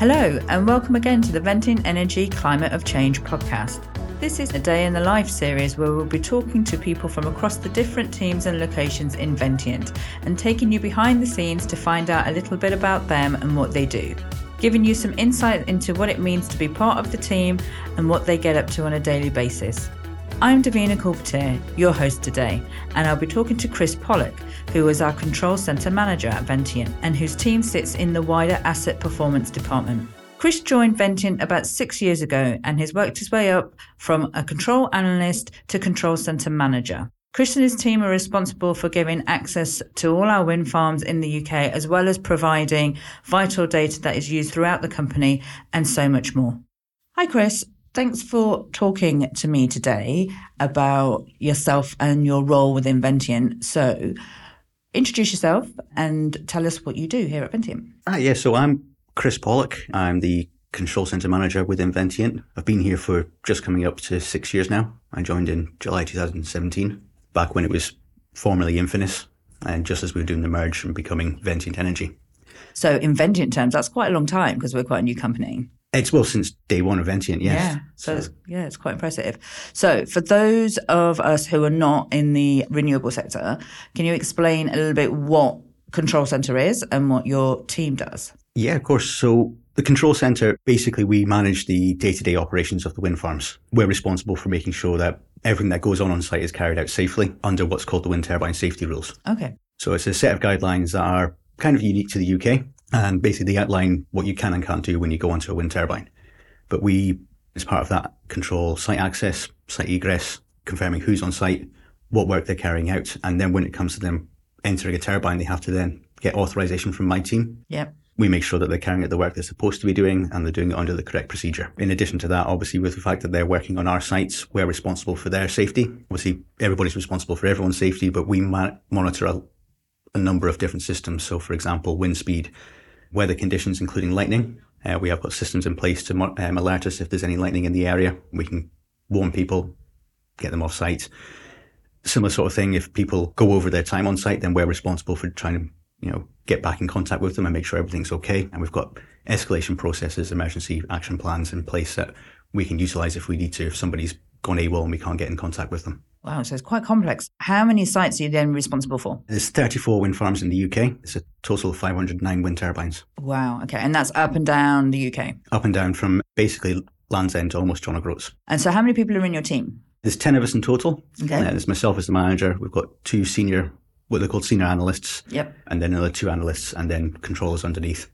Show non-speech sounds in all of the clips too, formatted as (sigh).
Hello, and welcome again to the Ventient Energy Climate of Change podcast. This is a day in the life series where we'll be talking to people from across the different teams and locations in Ventient and taking you behind the scenes to find out a little bit about them and what they do, giving you some insight into what it means to be part of the team and what they get up to on a daily basis. I'm Davina Corpetier, your host today, and I'll be talking to Chris Pollock, who is our Control Centre Manager at Ventient and whose team sits in the wider Asset Performance Department. Chris joined Ventient about six years ago and has worked his way up from a control analyst to control centre manager. Chris and his team are responsible for giving access to all our wind farms in the UK, as well as providing vital data that is used throughout the company and so much more. Hi, Chris. Thanks for talking to me today about yourself and your role within Ventient. So, introduce yourself and tell us what you do here at Ventient. Ah, yeah. So I'm Chris Pollock. I'm the control center manager within Ventient. I've been here for just coming up to six years now. I joined in July 2017, back when it was formerly Infinis, and just as we were doing the merge and becoming Ventient Energy. So, in Ventient terms, that's quite a long time because we're quite a new company. It's well since day one of Ventient, yes. Yeah, so, so. It's, yeah, it's quite impressive. So, for those of us who are not in the renewable sector, can you explain a little bit what Control Center is and what your team does? Yeah, of course. So, the Control Center basically we manage the day to day operations of the wind farms. We're responsible for making sure that everything that goes on on site is carried out safely under what's called the wind turbine safety rules. Okay. So, it's a set of guidelines that are kind of unique to the UK and basically they outline what you can and can't do when you go onto a wind turbine. But we, as part of that, control site access, site egress, confirming who's on site, what work they're carrying out, and then when it comes to them entering a turbine, they have to then get authorization from my team. Yep. We make sure that they're carrying out the work they're supposed to be doing and they're doing it under the correct procedure. In addition to that, obviously, with the fact that they're working on our sites, we're responsible for their safety. Obviously, everybody's responsible for everyone's safety, but we ma- monitor a, a number of different systems. So, for example, wind speed, weather conditions, including lightning. Uh, we have got systems in place to um, alert us if there's any lightning in the area. We can warn people, get them off site. Similar sort of thing. If people go over their time on site, then we're responsible for trying to, you know, get back in contact with them and make sure everything's okay. And we've got escalation processes, emergency action plans in place that we can utilize if we need to. If somebody's gone AWOL and we can't get in contact with them. Wow, so it's quite complex. How many sites are you then responsible for? There's 34 wind farms in the UK. It's a total of 509 wind turbines. Wow, okay. And that's up and down the UK? Up and down from basically Land's End to almost John O'Groats. And so how many people are in your team? There's 10 of us in total. Okay. Uh, there's myself as the manager. We've got two senior, what they're called senior analysts. Yep. And then another two analysts and then controllers underneath.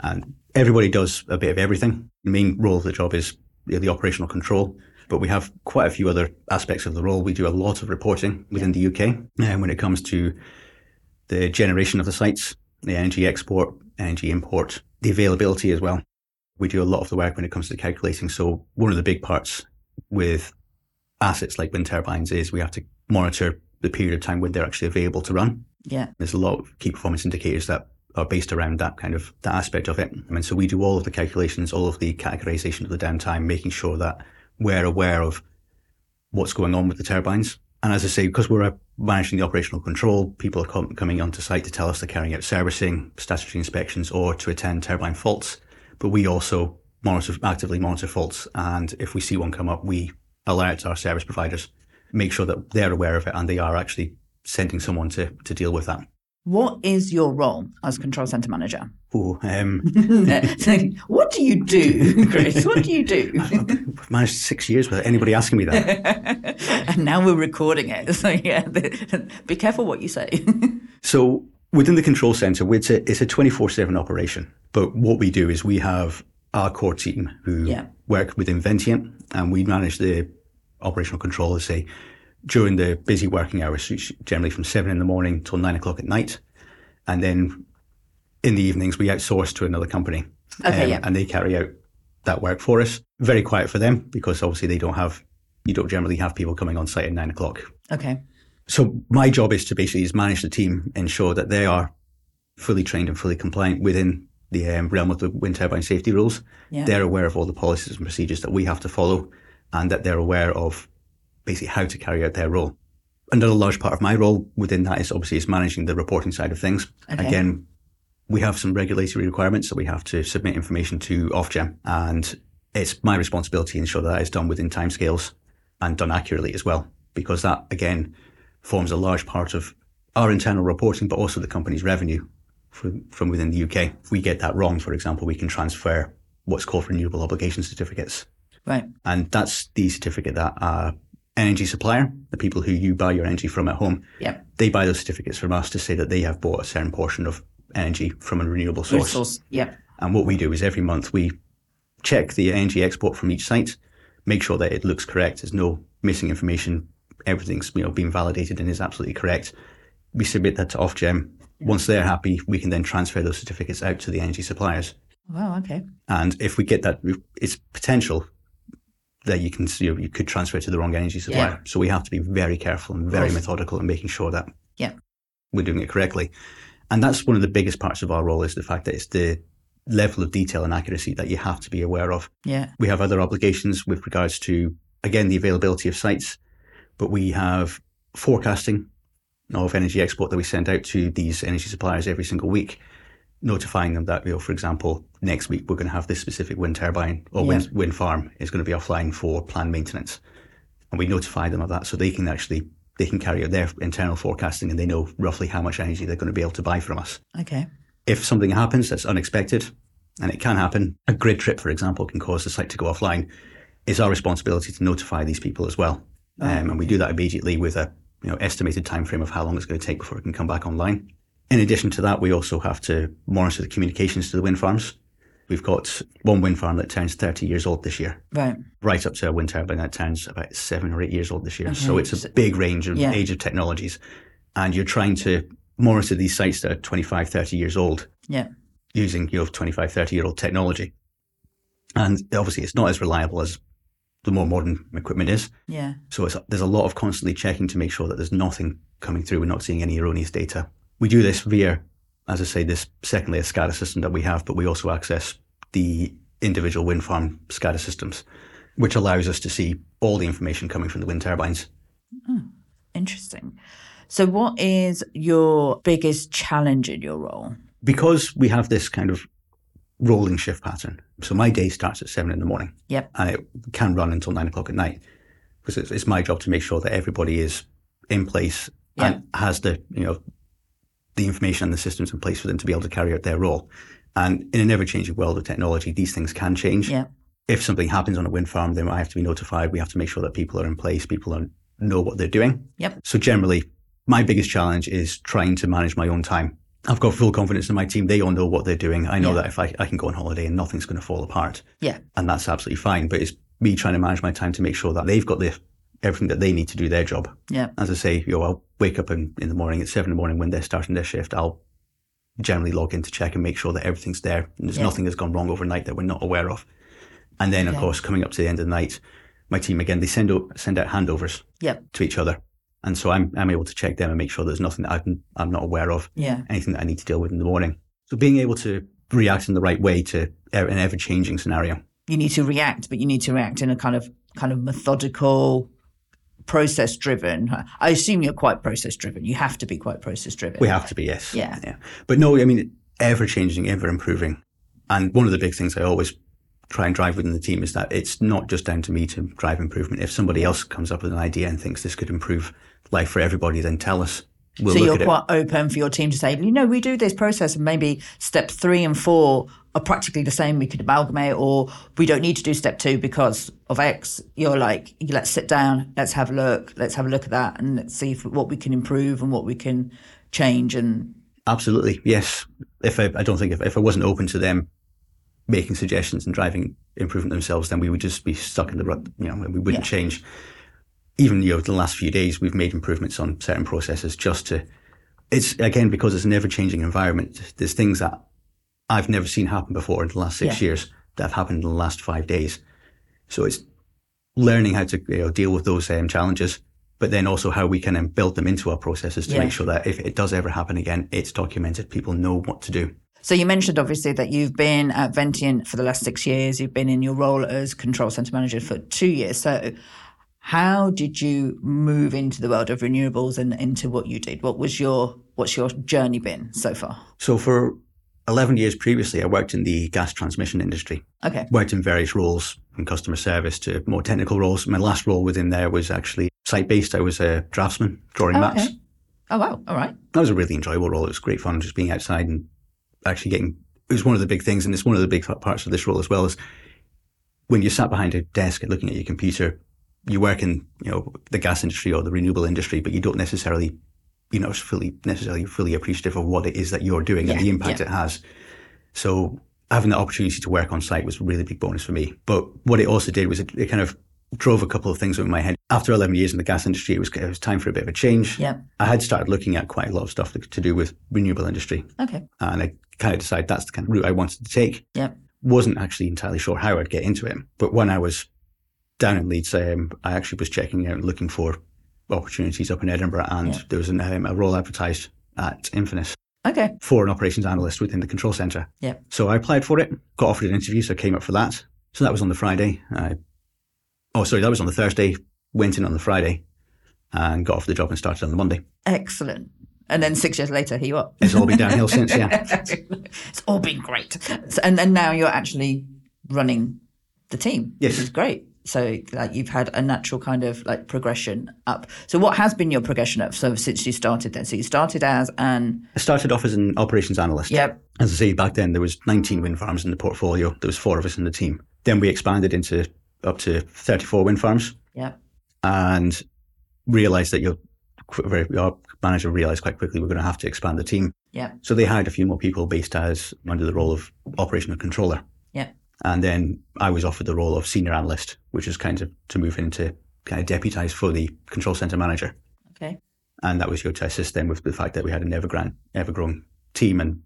And everybody does a bit of everything. The main role of the job is the operational control but we have quite a few other aspects of the role. We do a lot of reporting within the UK and uh, when it comes to the generation of the sites, the energy export, energy import, the availability as well. We do a lot of the work when it comes to calculating. So one of the big parts with assets like wind turbines is we have to monitor the period of time when they're actually available to run. Yeah. There's a lot of key performance indicators that are based around that kind of that aspect of it. I mean, so we do all of the calculations, all of the categorization of the downtime, making sure that we're aware of what's going on with the turbines. And as I say, because we're managing the operational control, people are com- coming onto site to tell us they're carrying out servicing, statutory inspections, or to attend turbine faults. But we also monitor, actively monitor faults. And if we see one come up, we alert our service providers, make sure that they're aware of it and they are actually sending someone to, to deal with that. What is your role as control center manager? Oh, um, (laughs) what do you do, Chris? What do you do? (laughs) I've managed six years without anybody asking me that. (laughs) and now we're recording it. So yeah, be careful what you say. so within the control center, it's a it's a twenty four seven operation. But what we do is we have our core team who yeah. work with Ventient, and we manage the operational control. Say during the busy working hours, generally from seven in the morning till nine o'clock at night. And then in the evenings, we outsource to another company. Okay, um, yeah. And they carry out that work for us. Very quiet for them because obviously they don't have, you don't generally have people coming on site at nine o'clock. Okay. So my job is to basically is manage the team, ensure that they are fully trained and fully compliant within the um, realm of the wind turbine safety rules. Yeah. They're aware of all the policies and procedures that we have to follow and that they're aware of basically how to carry out their role. Another large part of my role within that is obviously is managing the reporting side of things. Okay. Again, we have some regulatory requirements that we have to submit information to Ofgem, and it's my responsibility to ensure that, done within timescales and done accurately as well, because that again forms a large part of our internal reporting, but also the company's revenue from, from within the UK. If we get that wrong, for example, we can transfer what's called renewable obligation certificates. Right. And that's the certificate that a energy supplier, the people who you buy your energy from at home, yep. they buy those certificates from us to say that they have bought a certain portion of energy from a renewable source. Resource. Yep. And what we do is every month we check the energy export from each site, make sure that it looks correct. There's no missing information. Everything's you know being validated and is absolutely correct. We submit that to Ofgem. Once they're happy, we can then transfer those certificates out to the energy suppliers. Wow. Okay. And if we get that, it's potential that you can you, know, you could transfer to the wrong energy supplier. Yeah. So we have to be very careful and very methodical in making sure that yeah. we're doing it correctly. And that's one of the biggest parts of our role is the fact that it's the level of detail and accuracy that you have to be aware of. Yeah. We have other obligations with regards to again the availability of sites, but we have forecasting of energy export that we send out to these energy suppliers every single week, notifying them that, you know, for example, next week we're going to have this specific wind turbine or yeah. wind, wind farm is going to be offline for planned maintenance. And we notify them of that so they can actually they can carry out their internal forecasting and they know roughly how much energy they're going to be able to buy from us. Okay. If something happens that's unexpected, and it can happen, a grid trip, for example, can cause the site to go offline, it's our responsibility to notify these people as well. Oh, um, and we do that immediately with a you know estimated time frame of how long it's going to take before it can come back online. In addition to that, we also have to monitor the communications to the wind farms. We've got one wind farm that turns 30 years old this year. Right. Right up to a wind turbine that turns about seven or eight years old this year. Okay. So it's a big range of yeah. age of technologies. And you're trying to monitor these sites that are 25, 30 years old. Yeah. Using, your know, 25, 30 year old technology. And obviously it's not as reliable as the more modern equipment is. Yeah. So there's a lot of constantly checking to make sure that there's nothing coming through. We're not seeing any erroneous data. We do this via, as I say, this second layer SCADA system that we have, but we also access the individual wind farm SCADA systems, which allows us to see all the information coming from the wind turbines. Oh, interesting. So, what is your biggest challenge in your role? Because we have this kind of rolling shift pattern. So, my day starts at seven in the morning. Yep. And it can run until nine o'clock at night because it's, it's my job to make sure that everybody is in place yep. and has the, you know, the information and the systems in place for them to be able to carry out their role. And in an ever changing world of technology, these things can change. Yeah. If something happens on a wind farm, then I have to be notified. We have to make sure that people are in place, people are, know what they're doing. Yep. So generally, my biggest challenge is trying to manage my own time. I've got full confidence in my team. They all know what they're doing. I know yeah. that if I, I can go on holiday and nothing's going to fall apart. Yeah. And that's absolutely fine. But it's me trying to manage my time to make sure that they've got the everything that they need to do their job. Yeah. As I say, you know, I'll wake up in, in the morning at seven in the morning when they're starting their shift. I'll generally log in to check and make sure that everything's there and there's yeah. nothing that's gone wrong overnight that we're not aware of. And then, of course, coming up to the end of the night, my team again they send out send out handovers yep. to each other and so I'm, I'm able to check them and make sure there's nothing that I'm, I'm not aware of, yeah. anything that I need to deal with in the morning. So being able to react in the right way to an ever changing scenario. You need to react, but you need to react in a kind of kind of methodical, process driven. I assume you're quite process driven. You have to be quite process driven. We have to be, yes. Yeah. Yeah. But no, I mean, ever changing, ever improving. And one of the big things I always try and drive within the team is that it's not just down to me to drive improvement. If somebody else comes up with an idea and thinks this could improve life for everybody, then tell us. We'll so you're quite it. open for your team to say, you know, we do this process and maybe step three and four are practically the same. We could amalgamate, or we don't need to do step two because of X. You're like, let's sit down, let's have a look, let's have a look at that, and let's see if, what we can improve and what we can change. And absolutely, yes. If I, I don't think if, if I wasn't open to them making suggestions and driving improvement themselves, then we would just be stuck in the rut. You know, we wouldn't yeah. change even you know the last few days we've made improvements on certain processes just to it's again because it's an ever changing environment there's things that i've never seen happen before in the last six yeah. years that have happened in the last five days so it's learning how to you know, deal with those um, challenges but then also how we can um, build them into our processes to yeah. make sure that if it does ever happen again it's documented people know what to do so you mentioned obviously that you've been at Ventient for the last six years. You've been in your role as control center manager for two years. So how did you move into the world of renewables and into what you did? What was your what's your journey been so far? So for 11 years previously, I worked in the gas transmission industry. Okay. Worked in various roles from customer service to more technical roles. My last role within there was actually site based. I was a draftsman, drawing Oh, maps. okay. Oh wow. All right. That was a really enjoyable role. It was great fun just being outside and actually getting. It was one of the big things, and it's one of the big parts of this role as well. Is when you sat behind a desk looking at your computer, you work in you know the gas industry or the renewable industry, but you don't necessarily, you know, fully necessarily fully appreciative of what it is that you're doing and the impact yeah. it has. So having the opportunity to work on site was a really big bonus for me. But what it also did was it, it kind of drove a couple of things in my head. After 11 years in the gas industry, it was, it was time for a bit of a change. Yeah. I had started looking at quite a lot of stuff to, to do with renewable industry, Okay. and I kind of decided that's the kind of route I wanted to take. Yeah. Wasn't actually entirely sure how I'd get into it, but when I was down in Leeds, um, I actually was checking out, and looking for opportunities up in Edinburgh, and Yeah. there was an, um, a role advertised at Infinis Okay. for an operations analyst within the control center. Yeah. So I applied for it, got offered an interview, so I came up for that. So that was on the Friday. I, oh, sorry, that was on the Thursday. Went in on the Friday, and got offered the job and started on the Monday. Excellent. And then six years later, here you are. It's all been downhill since, yeah. (laughs) it's all been great. So, and then now you're actually running the team, Yes. which is great. So like you've had a natural kind of like progression up. So what has been your progression up? So since you started then, so you started as an I started off as an operations analyst. yep, As I say, back then there was 19 wind farms in the portfolio. There was four of us in the team. Then we expanded into up to 34 wind farms yep, and realised that your our manager realised quite quickly we're going to have to expand the team. yep, So they hired a few more people based as under the role of operational controller. And then I was offered the role of senior analyst, which is kind of to move into kind of deputise for the control centre manager. Okay. And that was you know, to assist them with the fact that we had an ever-grown, ever-growing team and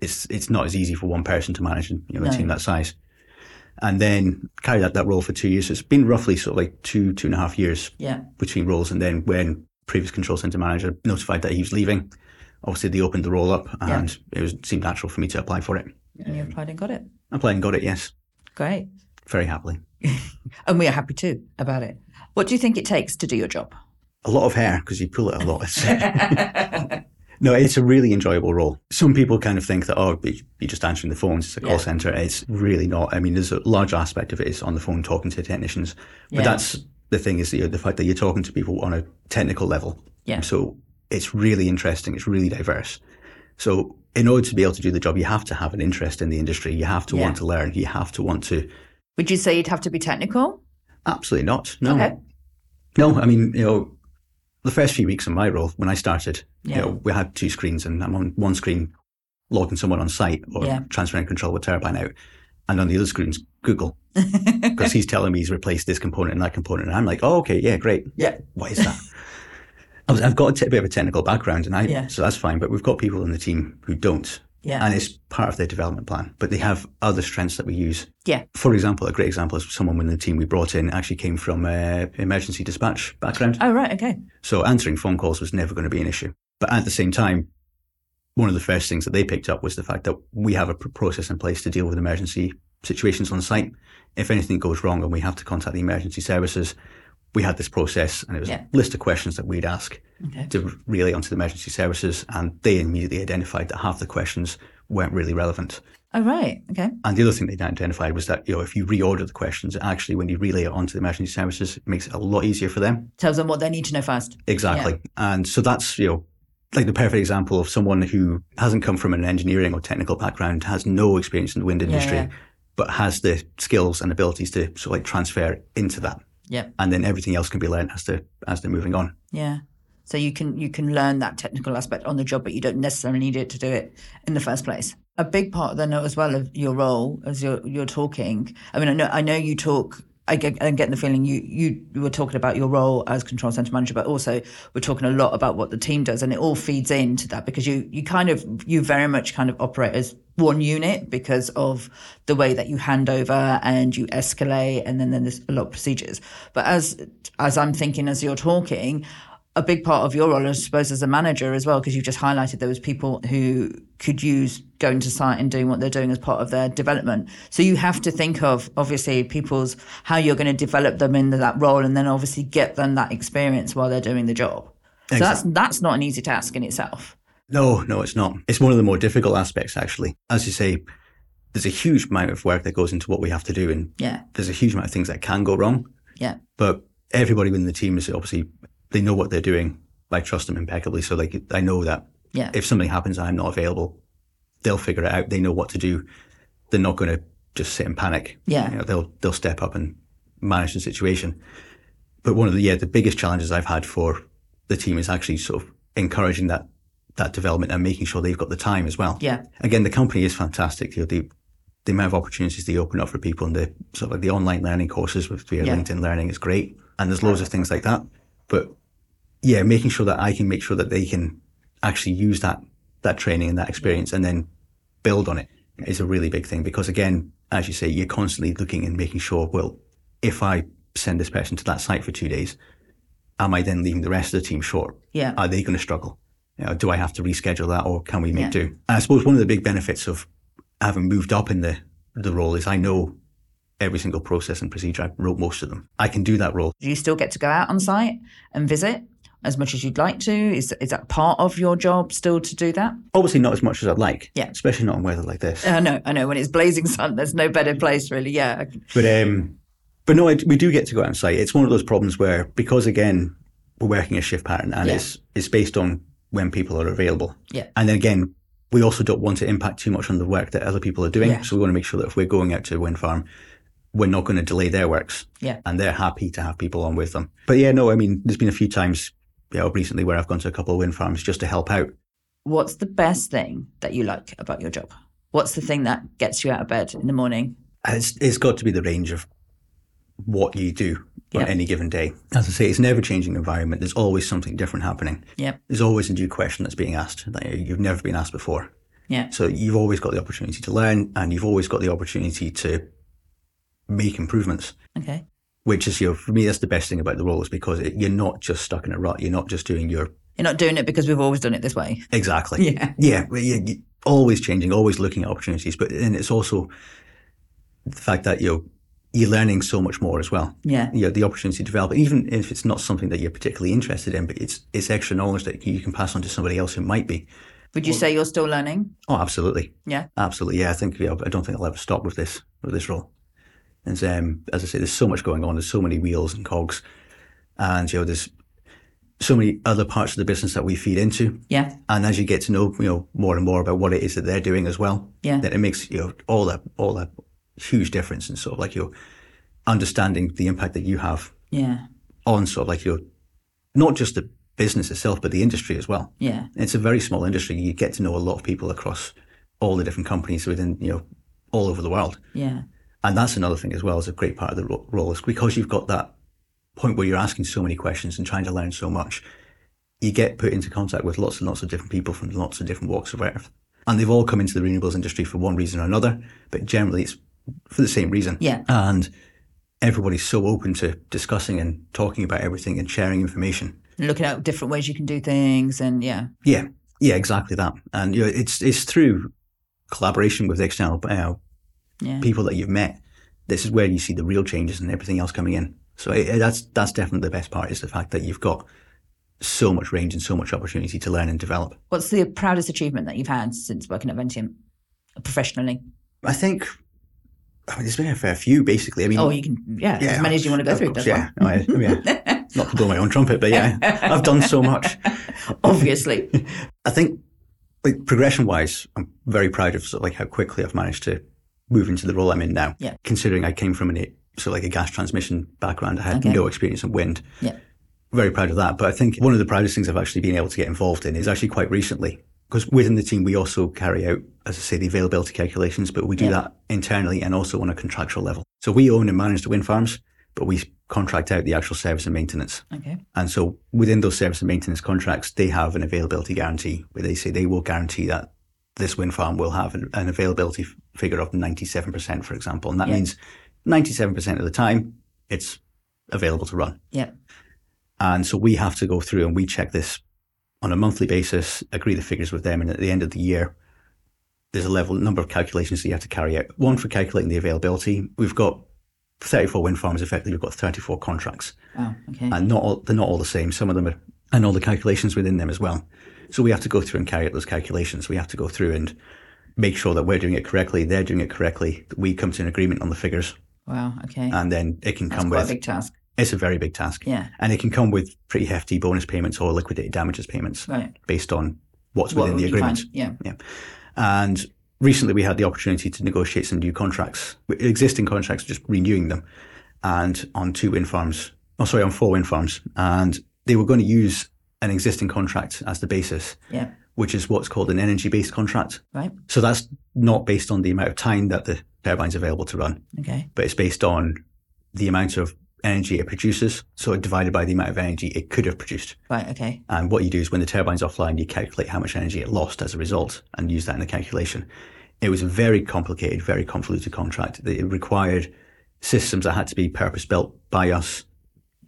it's it's not as easy for one person to manage you know, a No. team that size. And then carried out that role for two years. So it's been roughly sort of like two, two and a half years Yeah. between roles. And then when previous control center manager notified that he was leaving, obviously they opened the role up Yeah. and it was seemed natural for me to apply for it. And you um, applied and got it. I applied and got it, yes, Great. very happily. (laughs) And we are happy too about it. What do you think it takes to do your job? A lot of hair because you pull it a lot. (laughs) (laughs) No, it's a really enjoyable role. Some people kind of think that, oh, you're just answering the phones, it's a call Yeah. center. It's really not. I mean, there's a large aspect of it is on the phone talking to technicians. But Yeah. that's the thing is the, the fact that you're talking to people on a technical level. Yeah. So it's really interesting. It's really diverse. So in order to be able to do the job, you have to have an interest in the industry. You have to Yeah. want to learn. You have to want to. Would you say you'd have to be technical? Absolutely not. No. Okay. No. I mean, you know, the first few weeks of my role when I started, Yeah. you know, we had two screens, and I'm on one screen logging someone on site or Yeah. transferring control with turbine out, and on the other screen's Google (laughs) because he's telling me he's replaced this component and that component, and I'm like, oh, okay, yeah, great. Yeah. What is that? (laughs) I've got a t- bit of a technical background, and I Yeah. so that's fine. But we've got people in the team who don't, Yeah. and it's part of their development plan. But they have other strengths that we use. Yeah. For example, a great example is someone within the team we brought in actually came from a emergency dispatch background. Oh, right. Okay. So answering phone calls was never going to be an issue. But at the same time, one of the first things that they picked up was the fact that we have a pr- process in place to deal with emergency situations on site. If anything goes wrong and we have to contact the emergency services, we had this process and it was Yeah. a list of questions that we'd ask Okay. to relay onto the emergency services. And they immediately identified that half the questions weren't really relevant. Oh, right. Okay. And the other thing they identified was that, you know, if you reorder the questions, actually, when you relay it onto the emergency services, it makes it a lot easier for them. Tells them what they need to know first. Exactly. And so that's, you know, like the perfect example of someone who hasn't come from an engineering or technical background, has no experience in the wind industry, yeah. but has the skills and abilities to sort of like transfer into that. Yeah. And then everything else can be learned as they're, as they're moving on. Yeah. So you can you can learn that technical aspect on the job, but you don't necessarily need it to do it in the first place. A big part then as well of your role as you're you're talking. I mean, I know I know you talk. I get, I'm getting the feeling you, you were talking about your role as control center manager, but also we're talking a lot about what the team does, and it all feeds into that because you you kind of you very much kind of operate as one unit because of the way that you hand over and you escalate, and then, then there's a lot of procedures. But as as I'm thinking as you're talking, a big part of your role, I suppose, as a manager as well, because you just highlighted there was people who could use going to site and doing what they're doing as part of their development. So you have to think of obviously people's how you're going to develop them into that role, and then obviously get them that experience while they're doing the job. So that's that's not an easy task in itself. No, no, it's not. It's one of the more difficult aspects, actually. As you say, there's a huge amount of work that goes into what we have to do, and Yeah. there's a huge amount of things that can go wrong. Yeah. But everybody within the team is obviously they know what they're doing. I trust them impeccably, so like I know that Yeah. if something happens and I'm not available, they'll figure it out. They know what to do. They're not going to just sit and panic. Yeah. You know, they'll they'll step up and manage the situation. But one of the yeah the biggest challenges I've had for the team is actually sort of encouraging that that development and making sure they've got the time as well. Yeah. Again, the company is fantastic. You know, the the amount of opportunities they open up for people and the sort of like the online learning courses with via Yeah. LinkedIn Learning is great. And there's loads of things like that. But yeah, making sure that I can make sure that they can actually use that that training and that experience and then build on it is a really big thing because again, as you say, you're constantly looking and making sure, well, if I send this person to that site for two days, am I then leaving the rest of the team short? Yeah. Are they going to struggle? You know, do I have to reschedule that or can we make Yeah. do? And I suppose one of the big benefits of having moved up in the, the role is I know every single process and procedure. I wrote most of them. I can do that role. Do you still get to go out on site and visit as much as you'd like to? Is is that part of your job still to do that? Obviously not as much as I'd like. Yeah. Especially not in weather like this. I know, I know. When it's blazing sun, there's no better place, really. Yeah, But um, but no, I, we do get to go out on site. It's one of those problems where because again we're working a shift pattern and Yeah. it's it's based on when people are available. Yeah. And then again, we also don't want to impact too much on the work that other people are doing. Yeah. So we want to make sure that if we're going out to a wind farm, we're not going to delay their works. Yeah. And they're happy to have people on with them. But yeah, no, I mean, there's been a few times, you know, recently where I've gone to a couple of wind farms just to help out. What's the best thing that you like about your job? What's the thing that gets you out of bed in the morning? It's, it's got to be the range of what you do on any given day. As I say, it's an ever changing environment. There's always something different happening. Yep. There's always a new question that's being asked that you've never been asked before. Yeah. So you've always got the opportunity to learn and you've always got the opportunity to make improvements, Okay. Which is, you know, for me, that's the best thing about the role is because it, you're not just stuck in a rut. You're not just doing your, You're not doing it because we've always done it this way. exactly. Yeah. Yeah. well, you- you- always changing, always looking at opportunities. But then it's also the fact that, you know, you're learning so much more as well. Yeah. You know, the opportunity to develop, even if it's not something that you're particularly interested in, but it's, it's extra knowledge that you can pass on to somebody else who might be. Would you say you're still learning? Oh, absolutely. Yeah. Absolutely, yeah. I think yeah, I don't think I'll ever stop with this with this role. And um, as I say, there's so much going on. There's so many wheels and cogs, and you know, there's so many other parts of the business that we feed into. Yeah. And as you get to know, you know, more and more about what it is that they're doing as well, Yeah. then it makes you know all that all that huge difference in sort of like your understanding the impact that you have Yeah. on sort of like your not just the business itself, but the industry as well. Yeah. It's a very small industry. You get to know a lot of people across all the different companies within, you know, all over the world. Yeah. And that's another thing as well as a great part of the role is because you've got that point where you're asking so many questions and trying to learn so much. You get put into contact with lots and lots of different people from lots of different walks of earth. And they've all come into the renewables industry for one reason or another, but generally it's for the same reason. Yeah. And everybody's so open to discussing and talking about everything and sharing information. Looking at different ways you can do things and yeah. Yeah, yeah, exactly that. And you know, it's it's through collaboration with external uh, Yeah. people that you've met. This is where you see the real changes and everything else coming in. So it, that's that's definitely the best part is the fact that you've got so much range and so much opportunity to learn and develop. What's the proudest achievement that you've had since working at Ventient professionally? I think I mean, there's been a fair few basically. I mean, Oh, you can, yeah, as many as you want to go through. course, yeah. No, I- yeah. (laughs) Not to blow my own trumpet, but yeah, I've done so much. (laughs) Obviously. (laughs) I think, like progression wise, I'm very proud of sort of like how quickly I've managed to move into the role I'm in now. Yeah. Considering I came from an sort of like a gas transmission background, I had Okay. no experience in wind. Yeah. Very proud of that. But I think one of the proudest things I've actually been able to get involved in is actually quite recently. Because within the team, we also carry out, as I say, the availability calculations, but we do Yeah. that internally and also on a contractual level. So we own and manage the wind farms, but we contract out the actual service and maintenance. Okay. And so within those service and maintenance contracts, they have an availability guarantee where they say they will guarantee that this wind farm will have an, an availability f- figure of 97%, for example. And that Yeah. means 97% of the time it's available to run. Yeah. And so we have to go through and we check this on a monthly basis, agree the figures with them. And at the end of the year, there's a level number of calculations that you have to carry out. One for calculating the availability. We've got 34 wind farms, effectively, we've got 34 contracts Oh, okay. and not all, they're not all the same. Some of them are and all the calculations within them as well. So we have to go through and carry out those calculations. We have to go through and make sure that we're doing it correctly, they're doing it correctly, we come to an agreement on the figures. Wow. Okay. And then it can That's come with a big task. it's a very big task. Yeah. And it can come with pretty hefty bonus payments or liquidated damages payments Right. based on what's What within the agreement. find? Yeah. Yeah. And recently we had the opportunity to negotiate some new contracts, existing contracts, just renewing them, and on two wind farms, oh, sorry, on four wind farms. And they were going to use an existing contract as the basis, Yeah. which is what's called an energy based contract. Right. So that's not based on the amount of time that the turbine's available to run, Okay. but it's based on the amount of energy it produces. So it divided by the amount of energy it could have produced. Right. Okay. And what you do is when the turbine's offline, you calculate how much energy it lost as a result and use that in the calculation. It was a very complicated, very convoluted contract. It required systems that had to be purpose built by us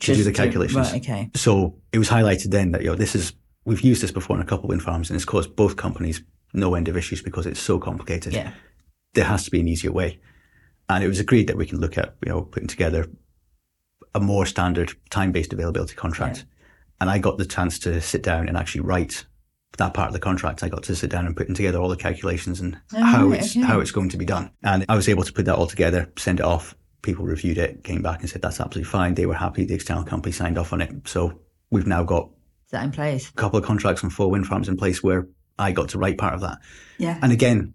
to do the calculations. right. Okay. So it was highlighted then that, you know, this is, we've used this before in a couple of wind farms and it's caused both companies no end of issues because it's so complicated. Yeah. There has to be an easier way. And it was agreed that we can look at, you know, putting together a more standard time-based availability contract. And I got the chance to sit down and actually write that part of the contract. I got to sit down and putting together all the calculations and Oh, how it's okay. how it's going to be done. And I was able to put that all together, send it off. People reviewed it, came back and said that's absolutely fine. They were happy. The external company signed off on it. So we've now got Is that in place? a couple of contracts on four wind farms in place where I got to write part of that. Yeah. And again,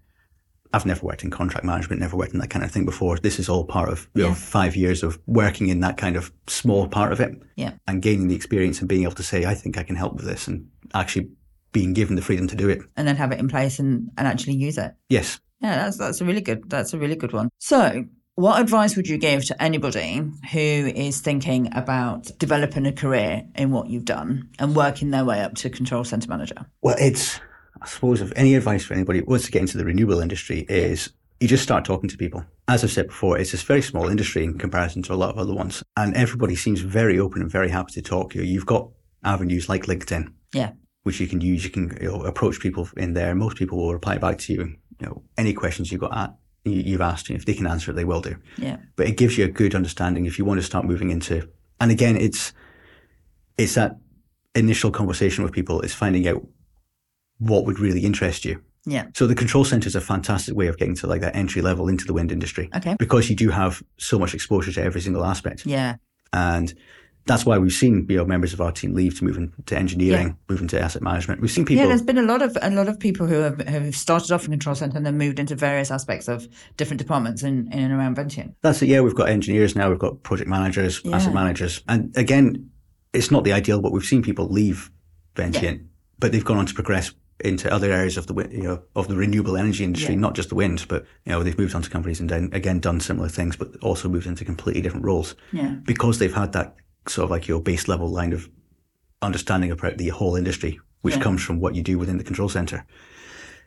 I've never worked in contract management, never worked in that kind of thing before. This is all part of you know, five years of working in that kind of small part of it Yeah. and gaining the experience and being able to say, I think I can help with this and actually being given the freedom to do it. And then have it in place and, and actually use it. Yes. Yeah, that's that's a really good that's a really good one. So, what advice would you give to anybody who is thinking about developing a career in what you've done and working their way up to control center manager? Well, it's, I suppose, if any advice for anybody wants to get into the renewable industry is you just start talking to people. As I've said before, it's this very small industry in comparison to a lot of other ones. And everybody seems very open and very happy to talk. To you you've got avenues like LinkedIn. Yeah. which you can use. You can you know, approach people in there. Most people will reply back to you. You know, any questions you've got at, you've asked, if they can answer it, they will do. Yeah. But it gives you a good understanding if you want to start moving into. And again, it's it's that initial conversation with people. Is finding out what would really interest you. Yeah. So the control center is a fantastic way of getting to like that entry level into the wind industry Okay. because you do have so much exposure to every single aspect Yeah. and that's why we've seen you know members of our team leave to move into engineering, move into asset management. We've seen people. Yeah, there's been a lot of a lot of people who have, have started off in control center and then moved into various aspects of different departments in, in and around Ventient. that's it. Yeah, we've got engineers now. We've got project managers, Yeah. asset managers, and again, it's not the ideal, but we've seen people leave Ventient, but they've gone on to progress into other areas of the you know of the renewable energy industry, Yeah. not just the wind, but you know they've moved on to companies and then again done similar things, but also moved into completely different roles Yeah. because they've had that sort of like your base level line of understanding about the whole industry, which Yeah. comes from what you do within the control center.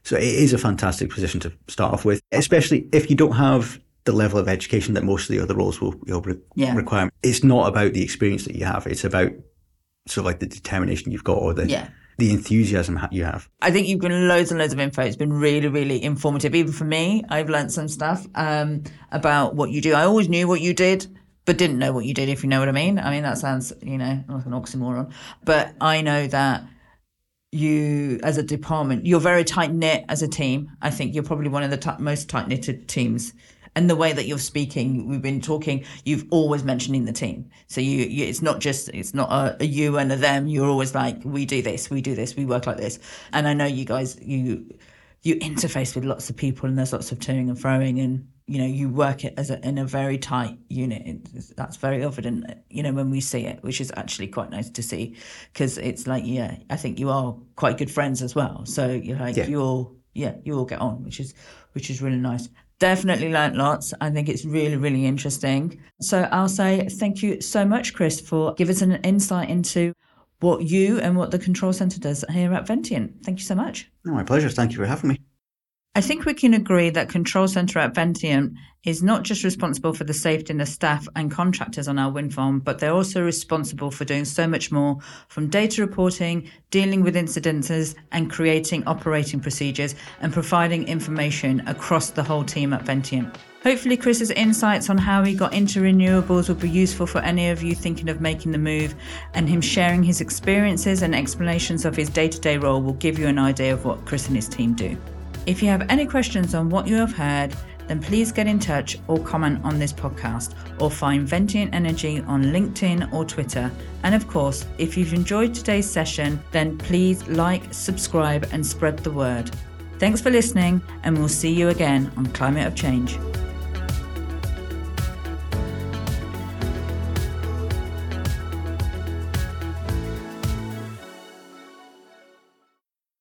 So it is a fantastic position to start off with, especially if you don't have the level of education that most of the other roles will know, re- Yeah. require. It's not about the experience that you have; it's about sort of like the determination you've got or the Yeah. the enthusiasm you have. I think you've given loads and loads of info. It's been really, really informative. Even for me, I've learned some stuff um, about what you do. I always knew what you did, but didn't know what you did, if you know what I mean. I mean, that sounds, you know, like an oxymoron. But I know that you, as a department, you're very tight knit as a team. I think you're probably one of the ti most tight knitted teams. And the way that you're speaking, we've been talking. You've always mentioning the team, so you, you it's not just it's not a, a you and a them. You're always like, we do this, we do this, we work like this. And I know you guys, you you interface with lots of people, and there's lots of toing and froing, and you know you work it as a, in a very tight unit. It's- That's very evident, you know, when we see it, which is actually quite nice to see, because it's like, yeah, I think you are quite good friends as well. So you're like Yeah. you all, yeah, you all get on, which is which is really nice. Definitely learnt lots. I think it's really, really interesting. So I'll say thank you so much, Chris, for giving us an insight into what you and what the control center does here at Ventient. Thank you so much. My pleasure. Thank you for having me. I think we can agree that Control Centre at Ventient is not just responsible for the safety of the staff and contractors on our wind farm, but they're also responsible for doing so much more from data reporting, dealing with incidences, and creating operating procedures and providing information across the whole team at Ventient. Hopefully, Chris's insights on how he got into renewables will be useful for any of you thinking of making the move, and him sharing his experiences and explanations of his day to day role will give you an idea of what Chris and his team do. If you have any questions on what you have heard, then please get in touch or comment on this podcast or find Ventient Energy on LinkedIn or Twitter. And of course, if you've enjoyed today's session, then please like, subscribe, and spread the word. Thanks for listening, and we'll see you again on Climate of Change.